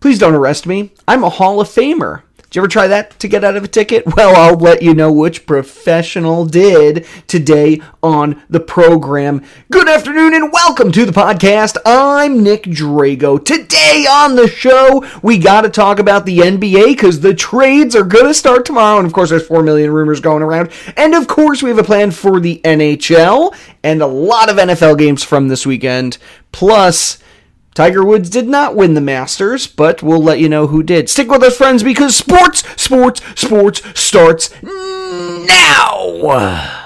Please don't arrest me. I'm a Hall of Famer. Did you ever try that to get out of a ticket? Well, I'll let you know which professional did today on the program. Good afternoon and welcome to the podcast. I'm Nick Drago. Today on the show, we got to talk about the NBA because the trades are going to start tomorrow. And of course, there's 4 million rumors going around. And of course, we have a plan for the NHL and a lot of NFL games from this weekend. Plus, Tiger Woods did not win the Masters, but we'll let you know who did. Stick with us, friends, because sports, sports, sports starts now.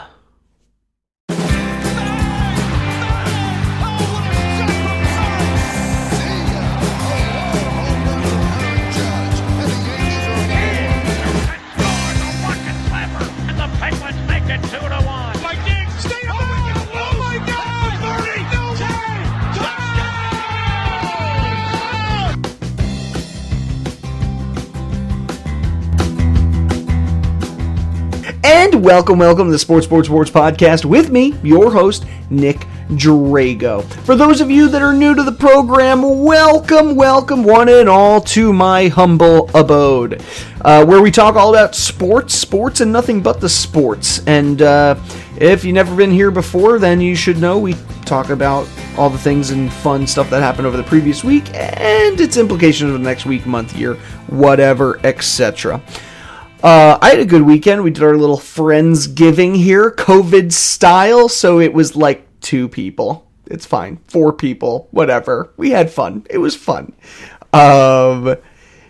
Welcome, welcome to the Sports Sports Sports Podcast with me, your host, Nick Drago. For those of you that are new to the program, welcome, welcome, one and all, to my humble abode, uh, where we talk all about sports, sports, and nothing but the sports. And uh, if you've never been here before, then you should know we talk about all the things and fun stuff that happened over the previous week and its implications of the next week, month, year, whatever, etc. Uh, I had a good weekend. We did our little Friendsgiving here, COVID style. So it was like two people. It's fine. Four people, whatever. We had fun. It was fun. Um,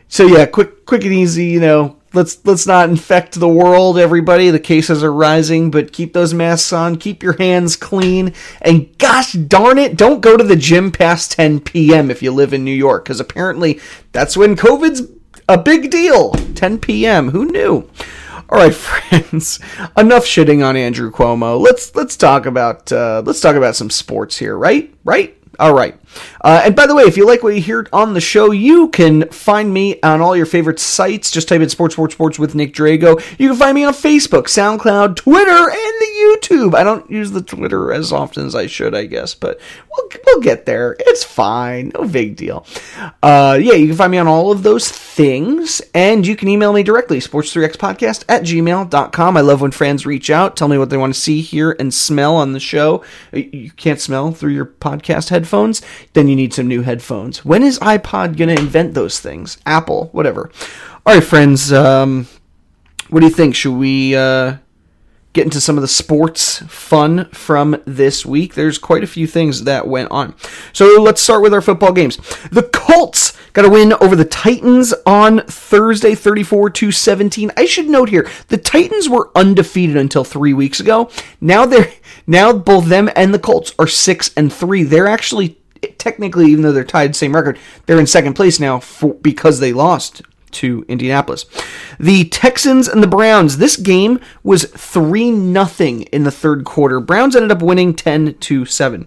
so yeah, quick, quick and easy. You know, let's let's not infect the world, everybody. The cases are rising, but keep those masks on. Keep your hands clean, and gosh darn it, don't go to the gym past 10 p.m. if you live in New York, because apparently that's when COVID's a big deal. 10 p.m. Who knew? All right, friends. Enough shitting on Andrew Cuomo. Let's let's talk about uh, let's talk about some sports here, right? Right? All right. Uh, and by the way, if you like what you hear on the show, you can find me on all your favorite sites. Just type in Sports, Sports, Sports with Nick Drago. You can find me on Facebook, SoundCloud, Twitter, and the YouTube. I don't use the Twitter as often as I should, I guess, but we'll, we'll get there. It's fine. No big deal. Uh, yeah, you can find me on all of those things, and you can email me directly, sports3xpodcast at gmail.com. I love when fans reach out, tell me what they want to see, hear, and smell on the show. You can't smell through your podcast headphones then you need some new headphones. When is iPod going to invent those things? Apple, whatever. All right, friends. Um, what do you think? Should we uh, get into some of the sports fun from this week? There's quite a few things that went on. So let's start with our football games. The Colts got a win over the Titans on Thursday, 34 to 17. I should note here, the Titans were undefeated until three weeks ago. Now they're now both them and the Colts are six and three. They're actually technically, even though they're tied same record, they're in second place now for, because they lost to Indianapolis. The Texans and the Browns. This game was 3 nothing in the third quarter. Browns ended up winning 10 to 7.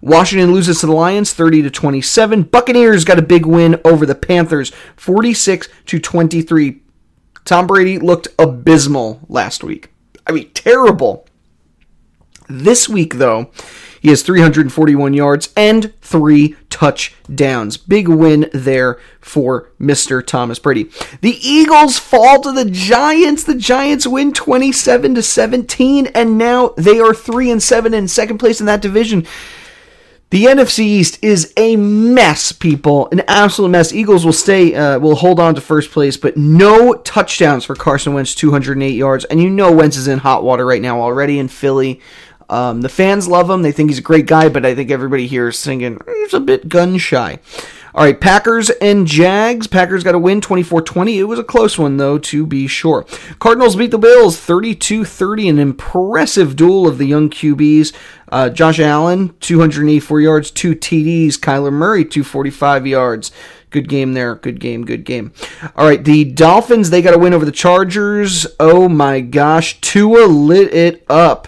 Washington loses to the Lions 30 to 27. Buccaneers got a big win over the Panthers 46 to 23. Tom Brady looked abysmal last week. I mean, terrible. This week though, he has 341 yards and three touchdowns. Big win there for Mr. Thomas Brady. The Eagles fall to the Giants. The Giants win 27 to 17 and now they are 3 and 7 in second place in that division. The NFC East is a mess, people. An absolute mess. Eagles will stay, uh, will hold on to first place, but no touchdowns for Carson Wentz, 208 yards. And you know Wentz is in hot water right now already in Philly. Um, the fans love him. They think he's a great guy, but I think everybody here is thinking he's a bit gun shy. All right, Packers and Jags. Packers got a win 24 20. It was a close one, though, to be sure. Cardinals beat the Bills 32 30. An impressive duel of the young QBs. Uh, Josh Allen, 284 yards, two TDs. Kyler Murray, 245 yards. Good game there. Good game. Good game. All right. The Dolphins, they got a win over the Chargers. Oh my gosh. Tua lit it up.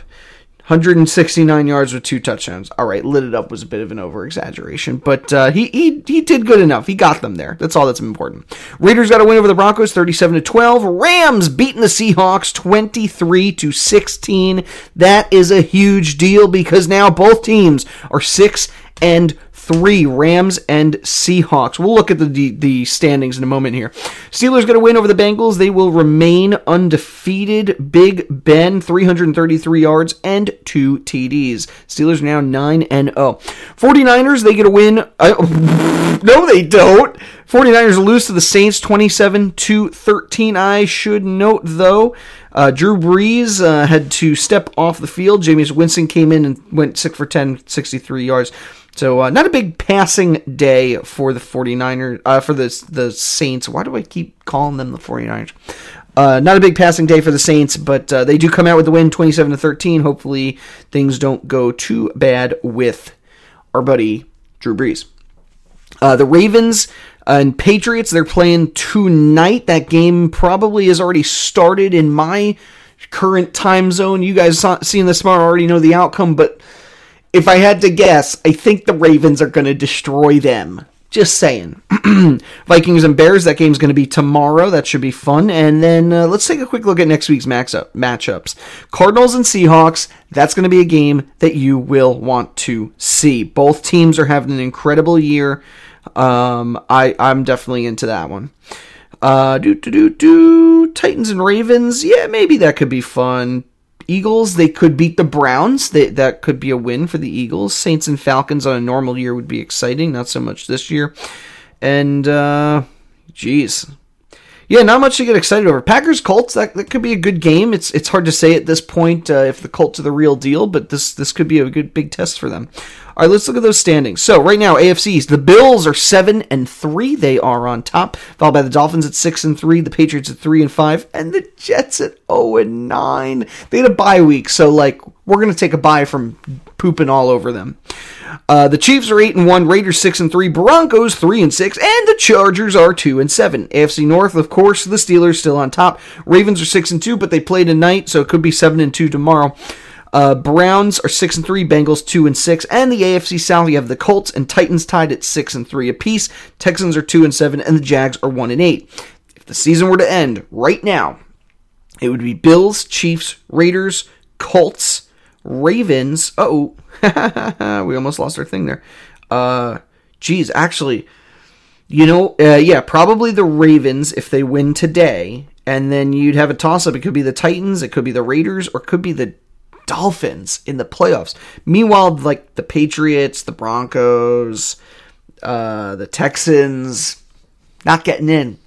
169 yards with two touchdowns. All right, lit it up was a bit of an over exaggeration, but uh, he, he he did good enough. He got them there. That's all that's important. Raiders got a win over the Broncos, 37 to 12. Rams beating the Seahawks, 23 to 16. That is a huge deal because now both teams are six and three, Rams and Seahawks. We'll look at the, the, standings in a moment here. Steelers going to win over the Bengals. They will remain undefeated. Big Ben, 333 yards and two TDs. Steelers now 9 and 0. 49ers, they get a win. Uh, no, they don't. 49ers lose to the Saints 27 to 13. I should note, though, uh, Drew Brees uh, had to step off the field. Jameis Winston came in and went 6 for 10, 63 yards. So uh, not a big passing day for the 49ers, uh, for the, the Saints. Why do I keep calling them the 49ers? Uh, not a big passing day for the Saints, but uh, they do come out with the win 27 to 13. Hopefully things don't go too bad with our buddy Drew Brees. Uh, the Ravens and Patriots, they're playing tonight. That game probably has already started in my current time zone. You guys seeing this tomorrow already know the outcome, but if I had to guess, I think the Ravens are going to destroy them. Just saying. Vikings and Bears, that game's going to be tomorrow. That should be fun. And then uh, let's take a quick look at next week's up, matchups. Cardinals and Seahawks, that's going to be a game that you will want to see. Both teams are having an incredible year. Um, I I'm definitely into that one. Uh, do do do do Titans and Ravens. Yeah, maybe that could be fun. Eagles, they could beat the Browns. They, that could be a win for the Eagles. Saints and Falcons on a normal year would be exciting. Not so much this year. And, uh, geez. Yeah, not much to get excited over. Packers Colts that, that could be a good game. It's it's hard to say at this point uh, if the Colts are the real deal, but this this could be a good big test for them. All right, let's look at those standings. So right now, AFC's the Bills are seven and three. They are on top, followed by the Dolphins at six and three, the Patriots at three and five, and the Jets at zero oh and nine. They had a bye week, so like we're gonna take a bye from pooping all over them. Uh, the Chiefs are eight and one, Raiders six and three, Broncos three and six, and the Chargers are two and seven. AFC North, of course, the Steelers still on top. Ravens are six and two, but they play tonight, so it could be seven and two tomorrow. Uh, Browns are six and three, Bengals two and six, and the AFC South you have the Colts and Titans tied at six and three apiece. Texans are two and seven, and the Jags are one and eight. If the season were to end right now, it would be Bills, Chiefs, Raiders, Colts, Ravens. Oh, we almost lost our thing there. Uh, geez, actually, you know, uh, yeah, probably the Ravens if they win today, and then you'd have a toss up. It could be the Titans, it could be the Raiders, or it could be the Dolphins in the playoffs. Meanwhile, like the Patriots, the Broncos, uh, the Texans, not getting in.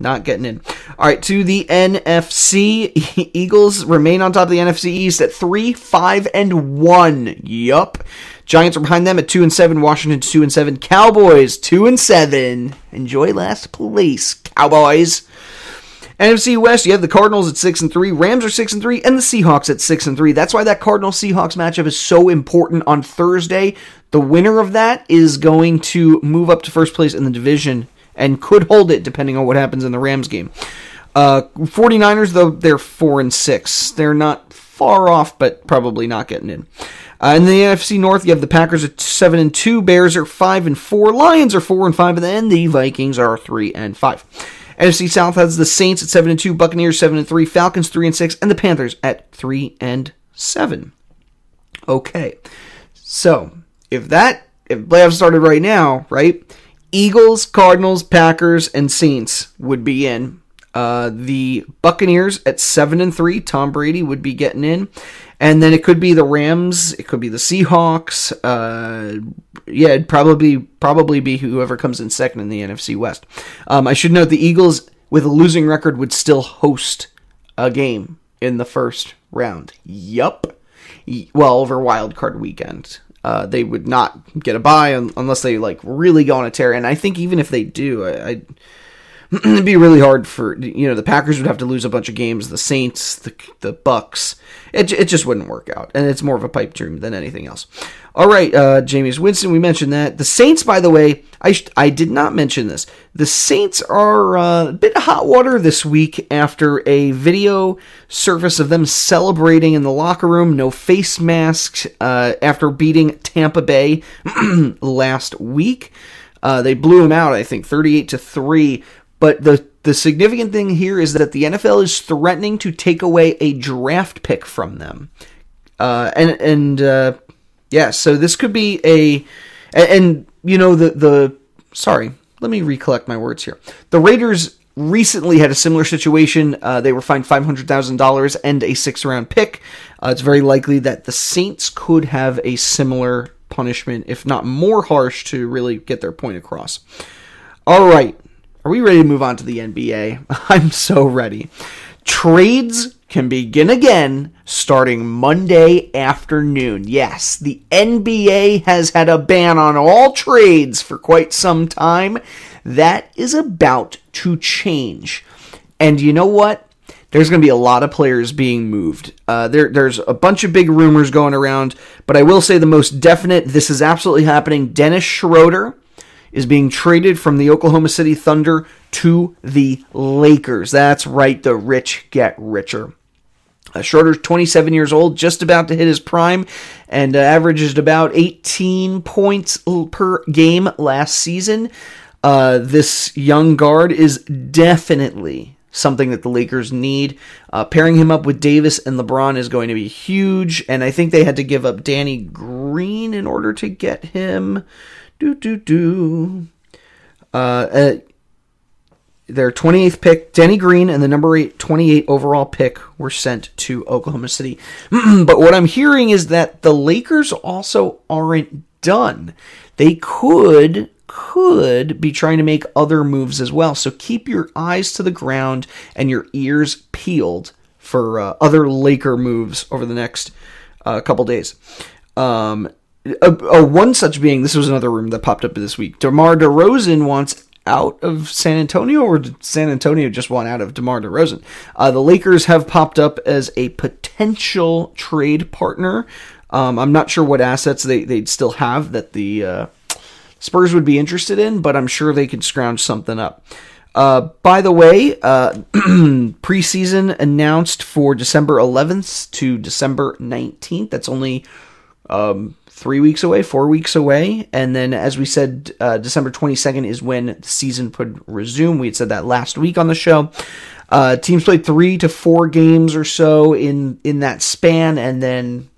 Not getting in. All right, to the NFC. Eagles remain on top of the NFC East at 3, 5, and 1. Yup. Giants are behind them at 2 and 7. Washington 2 and 7. Cowboys 2 and 7. Enjoy last place, Cowboys. NFC West, you have the Cardinals at six and three, Rams are six and three, and the Seahawks at six and three. That's why that Cardinal Seahawks matchup is so important on Thursday. The winner of that is going to move up to first place in the division and could hold it depending on what happens in the Rams game. Uh, 49ers, though, they're four and six. They're not far off, but probably not getting in. Uh, in the NFC North, you have the Packers at seven and two, Bears are five and four, Lions are four and five, and then the Vikings are three and five. NFC South has the Saints at seven and two, Buccaneers seven and three, Falcons three and six, and the Panthers at three and seven. Okay, so if that if playoffs started right now, right? Eagles, Cardinals, Packers, and Saints would be in. Uh, the Buccaneers at seven and three, Tom Brady would be getting in, and then it could be the Rams, it could be the Seahawks. Uh, yeah, it'd probably probably be whoever comes in second in the NFC West. Um, I should note the Eagles with a losing record would still host a game in the first round. Yup. Well, over Wild Card Weekend. Uh, they would not get a bye unless they like really go on a tear. And I think even if they do, I, I it'd be really hard for you know the Packers would have to lose a bunch of games. The Saints, the the Bucks, it it just wouldn't work out, and it's more of a pipe dream than anything else. All right, uh, Jameis Winston, we mentioned that. The Saints, by the way, I sh- I did not mention this. The Saints are uh, a bit hot water this week after a video surface of them celebrating in the locker room, no face masks, uh, after beating Tampa Bay last week. Uh, they blew them out, I think, 38 to 3 but the the significant thing here is that the NFL is threatening to take away a draft pick from them. Uh, and and uh, yeah, so this could be a and, and you know the the sorry, let me recollect my words here. The Raiders recently had a similar situation. Uh, they were fined five hundred thousand dollars and a six round pick. Uh, it's very likely that the Saints could have a similar punishment, if not more harsh, to really get their point across. All right, are we ready to move on to the NBA? I'm so ready. Trades can begin again starting Monday afternoon. Yes, the NBA has had a ban on all trades for quite some time. That is about to change. And you know what? There's going to be a lot of players being moved. Uh, there, there's a bunch of big rumors going around, but I will say the most definite this is absolutely happening. Dennis Schroeder is being traded from the Oklahoma City Thunder to the Lakers. That's right, the rich get richer. Uh, Schroeder's 27 years old, just about to hit his prime, and uh, averaged about 18 points per game last season. Uh, this young guard is definitely something that the Lakers need. Uh, pairing him up with Davis and LeBron is going to be huge, and I think they had to give up Danny Green in order to get him. Do do do. Uh, uh, their 28th pick, Danny Green, and the number eight, 28 overall pick were sent to Oklahoma City. but what I'm hearing is that the Lakers also aren't done. They could could be trying to make other moves as well. So keep your eyes to the ground and your ears peeled for uh, other Laker moves over the next uh, couple days. Um, a, a, one such being this was another room that popped up this week. DeMar DeRozan wants out of San Antonio, or did San Antonio just want out of DeMar DeRozan? Uh, the Lakers have popped up as a potential trade partner. Um, I'm not sure what assets they, they'd still have that the uh, Spurs would be interested in, but I'm sure they could scrounge something up. Uh, by the way, uh, preseason announced for December 11th to December 19th. That's only um, three weeks away, four weeks away. And then, as we said, uh, December 22nd is when the season could resume. We had said that last week on the show. Uh, teams play three to four games or so in in that span, and then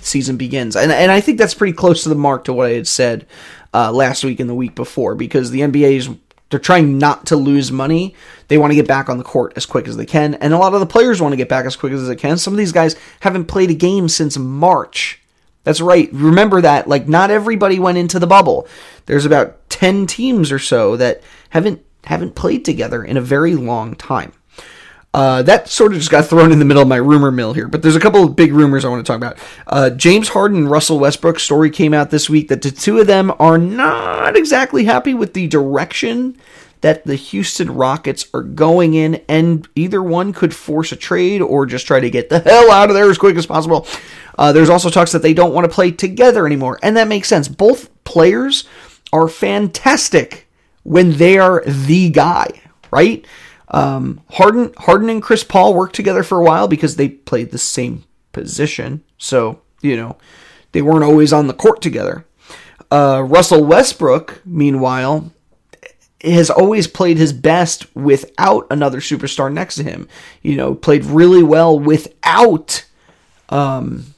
season begins. And and I think that's pretty close to the mark to what I had said uh, last week and the week before because the NBA is they're trying not to lose money. They want to get back on the court as quick as they can, and a lot of the players want to get back as quick as they can. Some of these guys haven't played a game since March. That's right. Remember that. Like, not everybody went into the bubble. There's about ten teams or so that haven't haven't played together in a very long time. Uh, that sort of just got thrown in the middle of my rumor mill here, but there's a couple of big rumors I want to talk about. Uh, James Harden and Russell Westbrook story came out this week that the two of them are not exactly happy with the direction that the Houston Rockets are going in, and either one could force a trade or just try to get the hell out of there as quick as possible. Uh, there's also talks that they don't want to play together anymore, and that makes sense. Both players are fantastic when they are the guy, right? Um, Harden, Harden and Chris Paul worked together for a while because they played the same position. So, you know, they weren't always on the court together. Uh, Russell Westbrook, meanwhile, has always played his best without another superstar next to him. You know, played really well without, um,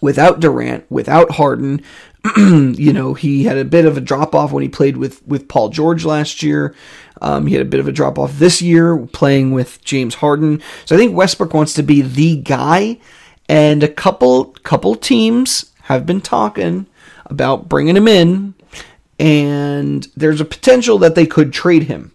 without Durant, without Harden. you know, he had a bit of a drop off when he played with with Paul George last year. Um, he had a bit of a drop off this year playing with James Harden. So I think Westbrook wants to be the guy, and a couple couple teams have been talking about bringing him in, and there's a potential that they could trade him.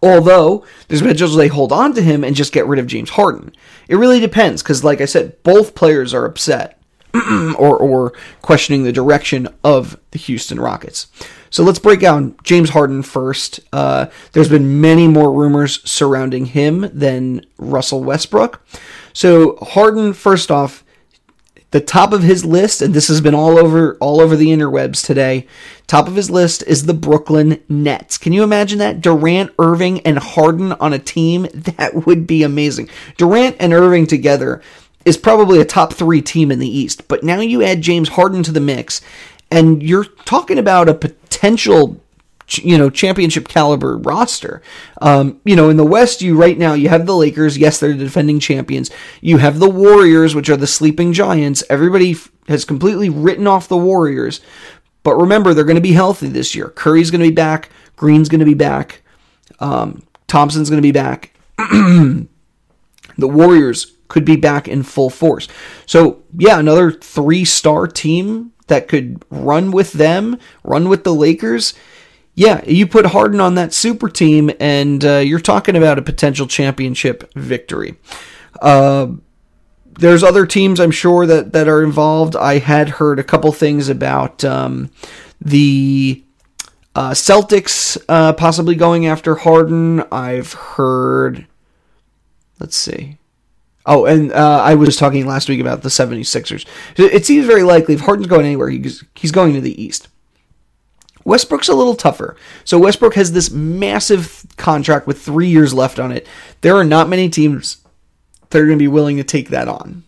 Although there's a potential they hold on to him and just get rid of James Harden. It really depends because, like I said, both players are upset or or questioning the direction of the Houston Rockets. So let's break down James Harden first. Uh, there's been many more rumors surrounding him than Russell Westbrook. So Harden, first off, the top of his list, and this has been all over all over the interwebs today. Top of his list is the Brooklyn Nets. Can you imagine that Durant, Irving, and Harden on a team? That would be amazing. Durant and Irving together is probably a top three team in the East. But now you add James Harden to the mix, and you're talking about a potential you know championship caliber roster. Um, you know, in the West, you right now you have the Lakers. Yes, they're the defending champions. You have the Warriors, which are the sleeping giants. Everybody f- has completely written off the Warriors, but remember they're going to be healthy this year. Curry's going to be back. Green's going to be back. Um, Thompson's going to be back. the Warriors could be back in full force. So yeah, another three-star team that could run with them, run with the Lakers yeah, you put Harden on that super team, and uh, you're talking about a potential championship victory. Uh, there's other teams I'm sure that that are involved. I had heard a couple things about um, the uh, Celtics uh, possibly going after Harden. I've heard. Let's see. Oh, and uh, I was talking last week about the 76ers. It seems very likely if Harden's going anywhere, he's, he's going to the East. Westbrook's a little tougher. So Westbrook has this massive contract with three years left on it. There are not many teams that are going to be willing to take that on.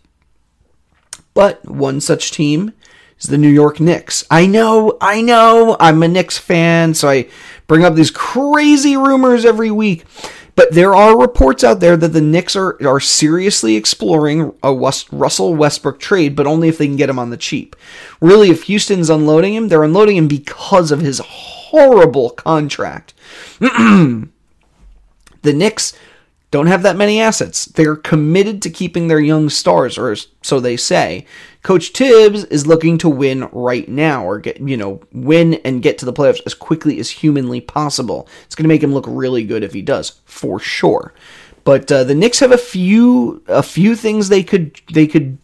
But one such team is the New York Knicks. I know, I know, I'm a Knicks fan, so I bring up these crazy rumors every week. But there are reports out there that the Knicks are, are seriously exploring a West, Russell Westbrook trade, but only if they can get him on the cheap. Really, if Houston's unloading him, they're unloading him because of his horrible contract. the Knicks don't have that many assets. They're committed to keeping their young stars, or so they say. Coach Thibs is looking to win right now, or get you know win and get to the playoffs as quickly as humanly possible. It's going to make him look really good if he does, for sure. But uh, the Knicks have a few a few things they could they could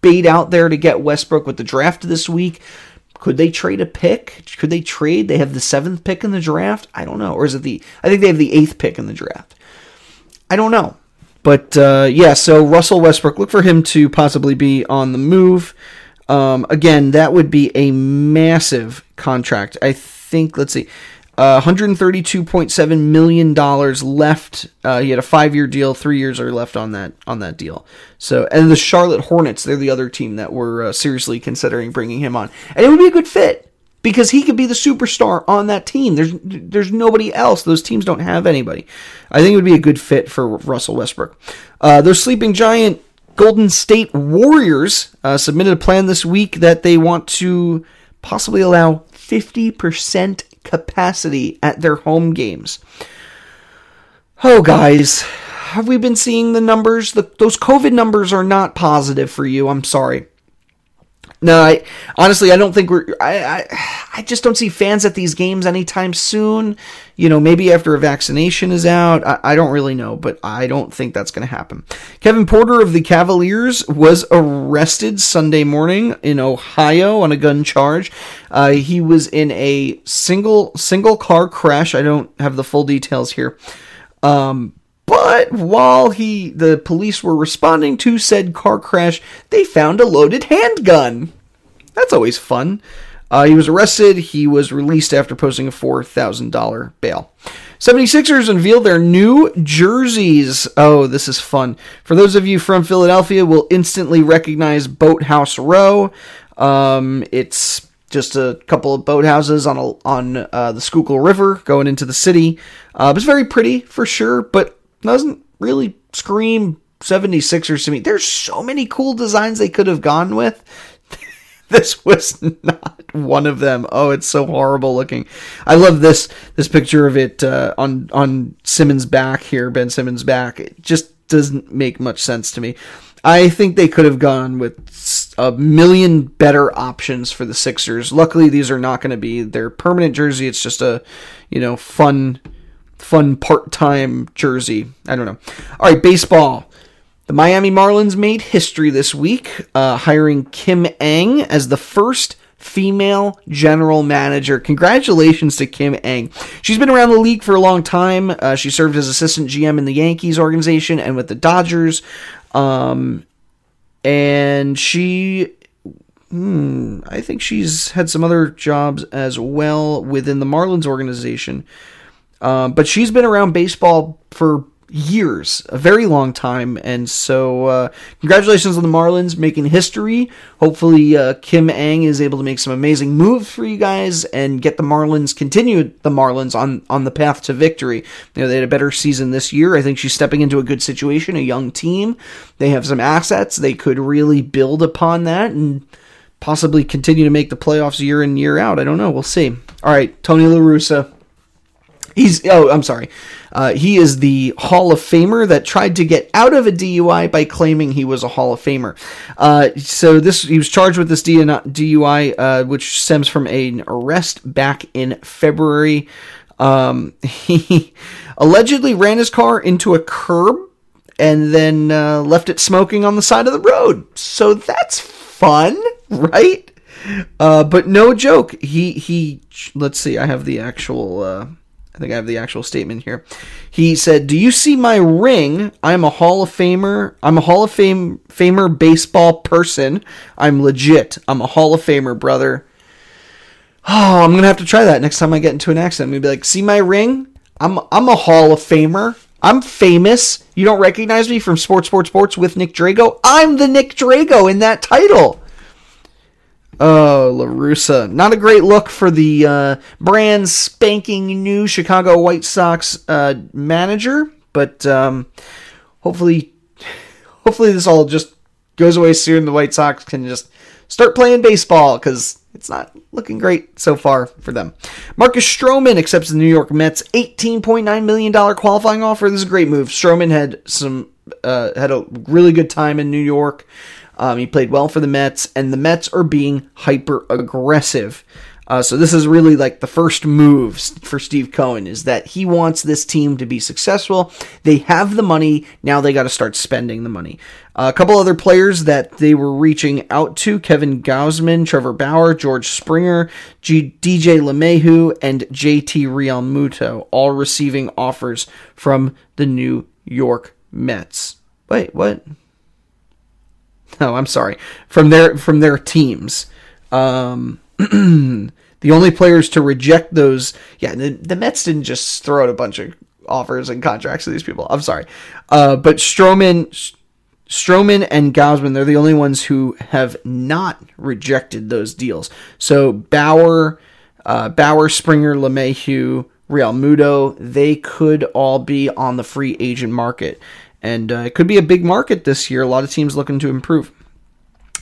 bait out there to get Westbrook with the draft this week. Could they trade a pick? Could they trade? They have the seventh pick in the draft. I don't know, or is it the? I think they have the eighth pick in the draft. I don't know. But uh, yeah, so Russell Westbrook, look for him to possibly be on the move. Um, again, that would be a massive contract. I think, let's see, uh, $132.7 million left. Uh, he had a five year deal, three years are left on that on that deal. So, and the Charlotte Hornets, they're the other team that were uh, seriously considering bringing him on. And it would be a good fit because he could be the superstar on that team. There's there's nobody else. Those teams don't have anybody. I think it would be a good fit for Russell Westbrook. Uh, their sleeping giant Golden State Warriors uh, submitted a plan this week that they want to possibly allow 50% capacity at their home games. Oh, guys, have we been seeing the numbers? The, those COVID numbers are not positive for you. I'm sorry. No, I honestly I don't think we're I, I I just don't see fans at these games anytime soon. You know, maybe after a vaccination is out. I, I don't really know, but I don't think that's going to happen. Kevin Porter of the Cavaliers was arrested Sunday morning in Ohio on a gun charge. Uh, he was in a single single car crash. I don't have the full details here. Um, but while he the police were responding to said car crash, they found a loaded handgun. That's always fun. Uh, he was arrested. He was released after posting a $4,000 bail. 76ers unveiled their new jerseys. Oh, this is fun. For those of you from Philadelphia, will instantly recognize Boathouse Row. Um, it's just a couple of boathouses on a, on uh, the Schuylkill River going into the city. Uh, it's very pretty for sure, but doesn't really scream 76ers to me. There's so many cool designs they could have gone with. this was not one of them. Oh, it's so horrible looking. I love this this picture of it uh, on on Simmons' back here, Ben Simmons' back. It just doesn't make much sense to me. I think they could have gone with a million better options for the Sixers. Luckily, these are not going to be their permanent jersey. It's just a, you know, fun fun part-time jersey. I don't know. All right, baseball. The Miami Marlins made history this week, uh, hiring Kim Ng as the first female general manager. Congratulations to Kim Ng. She's been around the league for a long time. Uh, she served as assistant GM in the Yankees organization and with the Dodgers. Um, and she, hmm, I think she's had some other jobs as well within the Marlins organization. Um, but she's been around baseball for years, a very long time. And so, uh, congratulations on the Marlins making history. Hopefully, uh, Kim Ng is able to make some amazing moves for you guys and get the Marlins, continue the Marlins on, on the path to victory. You know, they had a better season this year. I think she's stepping into a good situation, a young team. They have some assets. They could really build upon that and possibly continue to make the playoffs year in, year out. I don't know. We'll see. All right, Tony La Russa. He's oh, I'm sorry. Uh, he is the Hall of Famer that tried to get out of a DUI by claiming he was a Hall of Famer. Uh, so this he was charged with this DUI, uh, which stems from an arrest back in February. Um, he allegedly ran his car into a curb and then uh, left it smoking on the side of the road. So that's fun, right? Uh, but no joke. He he. Let's see. I have the actual. I think I have the actual statement here. He said, "Do you see my ring? I'm a Hall of Famer. I'm a Hall of Fame Famer baseball person. I'm legit. I'm a Hall of Famer, brother." Oh, I'm gonna have to try that next time I get into an accident. I'm gonna be like, "See my ring? I'm I'm a Hall of Famer. I'm famous. You don't recognize me from Sports Sports Sports with Nick Drago? I'm the Nick Drago in that title." Oh, La Russa. Not a great look for the uh, brand spanking new Chicago White Sox uh, manager, but um, hopefully, hopefully this all just goes away soon. The White Sox can just start playing baseball because it's not looking great so far for them. Marcus Stroman accepts the New York Mets $18.9 million qualifying offer. This is a great move. Stroman had some uh, had a really good time in New York. Um, he played well for the Mets, and the Mets are being hyper aggressive. Uh, so this is really like the first move for Steve Cohen is that he wants this team to be successful. They have the money now; they got to start spending the money. Uh, a couple other players that they were reaching out to: Kevin Gausman, Trevor Bauer, George Springer, G- DJ LeMahieu, and JT Realmuto, all receiving offers from the New York Mets. Wait, what? No, I'm sorry. From their from their teams. Um, the only players to reject those, yeah, the, the, Mets didn't just throw out a bunch of offers and contracts to these people. I'm sorry, uh, but Stroman, Stroman and Gausman, they're the only ones who have not rejected those deals. So Bauer, uh, Bauer, Springer, LeMahieu, Realmuto, they could all be on the free agent market and uh, it could be a big market this year. A lot of teams looking to improve.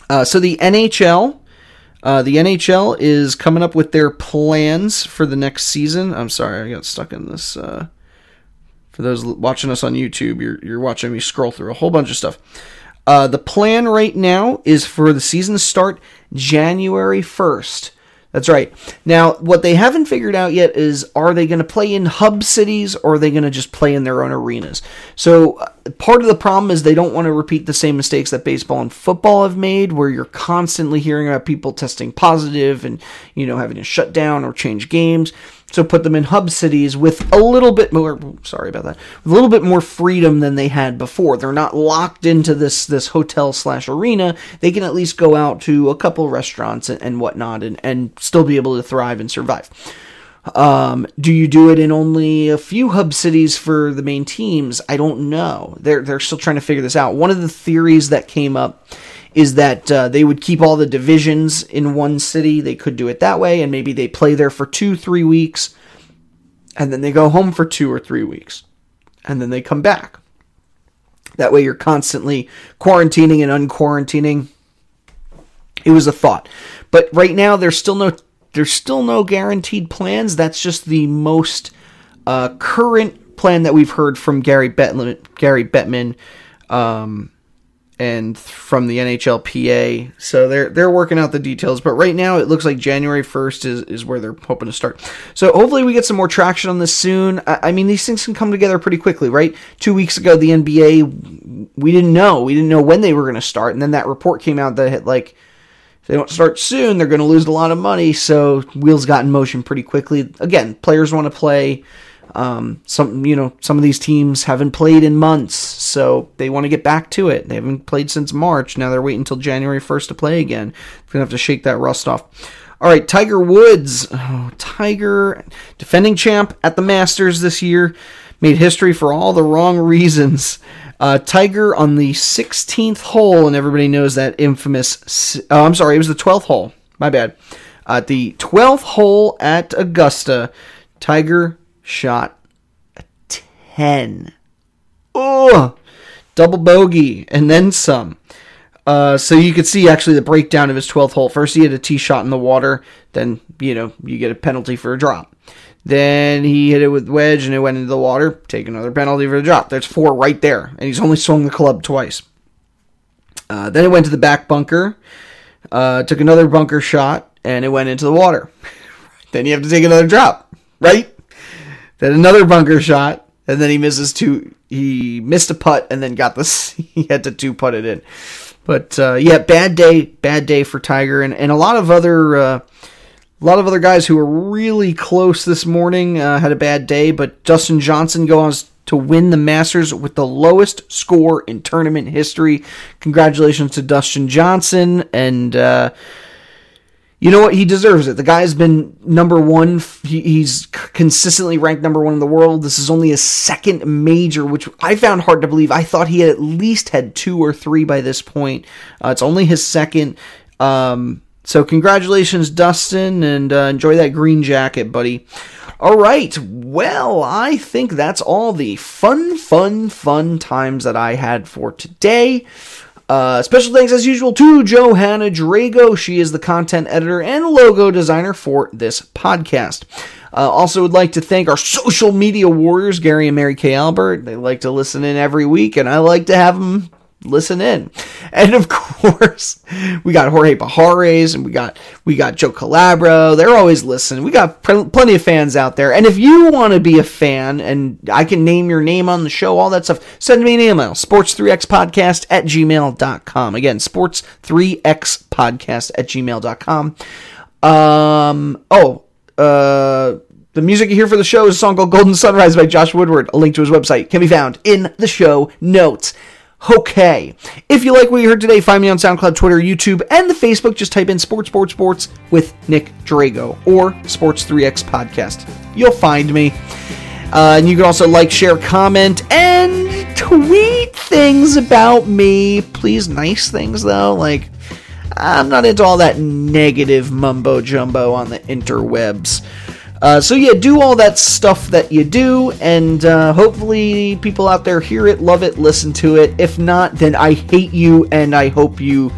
Uh, so the NHL, uh, the NHL is coming up with their plans for the next season. I'm sorry, I got stuck in this. Uh, for those watching us on YouTube, you're you're watching me scroll through a whole bunch of stuff. Uh, the plan right now is for the season to start January 1st. That's right. Now, what they haven't figured out yet is are they going to play in hub cities or are they going to just play in their own arenas? So, uh, part of the problem is they don't want to repeat the same mistakes that baseball and football have made, where you're constantly hearing about people testing positive and, you know, having to shut down or change games. So put them in hub cities with a little bit more sorry about that. A little bit more freedom than they had before. They're not locked into this this hotel slash arena. They can at least go out to a couple restaurants and, and whatnot and, and still be able to thrive and survive. Um, do you do it in only a few hub cities for the main teams? I don't know. They're they're still trying to figure this out. One of the theories that came up is that uh, they would keep all the divisions in one city. They could do it that way, and maybe they play there for two, three weeks, and then they go home for two or three weeks, and then they come back. That way, you're constantly quarantining and unquarantining. It was a thought, but right now there's still no there's still no guaranteed plans. That's just the most uh, current plan that we've heard from Gary Bettman. Gary Bettman. Um, and from the NHLPA. So they're they're working out the details, but right now it looks like January 1st is, is where they're hoping to start. So hopefully we get some more traction on this soon. I, I, mean these things can come together pretty quickly, right? Two weeks ago the NBA we didn't know. We didn't know when they were gonna start, and then that report came out that like if they don't start soon, they're gonna lose a lot of money. So wheels got in motion pretty quickly. Again, players want to play. Um, some you know some of these teams haven't played in months, so they want to get back to it. They haven't played since March. Now they're waiting until January first to play again. They're gonna have to shake that rust off. All right, Tiger Woods, oh, Tiger, defending champ at the Masters this year, made history for all the wrong reasons. Uh, Tiger on the 16th hole, and everybody knows that infamous. Oh, I'm sorry, it was the 12th hole. My bad. At the 12th hole at Augusta, Tiger shot a 10. Oh, double bogey, and then some. Uh, so you could see actually the breakdown of his 12th hole. First, he had a tee shot in the water. Then, you know, you get a penalty for a drop. Then he hit it with wedge and it went into the water. Take another penalty for the drop. There's four right there. And he's only swung the club twice. Uh, then it went to the back bunker. Uh, took another bunker shot and it went into the water. then you have to take another drop, right? Then another bunker shot. And then he misses two. He missed a putt and then got this. He had to two putt it in. But uh, yeah, bad day, bad day for Tiger, and, and a lot of other uh, a lot of other guys who were really close this morning uh, had a bad day. But Dustin Johnson goes to win the Masters with the lowest score in tournament history. Congratulations to Dustin Johnson, and uh, you know what? He deserves it. The guy's been number one. He, he's consistently ranked number one in the world. This is only his second major, which I found hard to believe. I thought he had at least had two or three by this point. Uh, it's only his second. Um, so congratulations, Dustin, and uh, enjoy that green jacket, buddy. All right. Well, I think that's all the fun, fun, fun times that I had for today. Uh, special thanks, as usual, to Johanna Drago. She is the content editor and logo designer for this podcast. Uh, also, would like to thank our social media warriors, Gary and Mary Kay Albert. They like to listen in every week, and I like to have them listen in. And of course, we got Jorge Pajares and we got we got Joe Calabro. They're always listening. We got pl- plenty of fans out there. And if you want to be a fan and I can name your name on the show, all that stuff, send me an email, sports3xpodcast at gmail.com. Again, sports3xpodcast at gmail.com. Um, oh, uh, the music you hear for the show is a song called Golden Sunrise by Josh Woodward. A link to his website can be found in the show notes. Okay. If you like what you heard today, find me on SoundCloud, Twitter, YouTube, and the Facebook. Just type in Sports, Sports, Sports with Nick Drago or Sports 3X Podcast. You'll find me. Uh, and you can also like, share, comment, and tweet things about me. Please, nice things though. Like, I'm not into all that negative mumbo jumbo on the interwebs. Uh, so yeah, do all that stuff that you do, and uh, hopefully people out there hear it, love it, listen to it. If not, then I hate you, and I hope you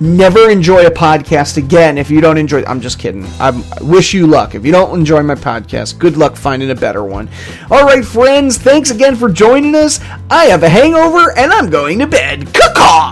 never enjoy a podcast again. If you don't enjoy, I'm just kidding. I'm, I wish you luck. If you don't enjoy my podcast, good luck finding a better one. All right, friends, thanks again for joining us. I have a hangover, and I'm going to bed. Caw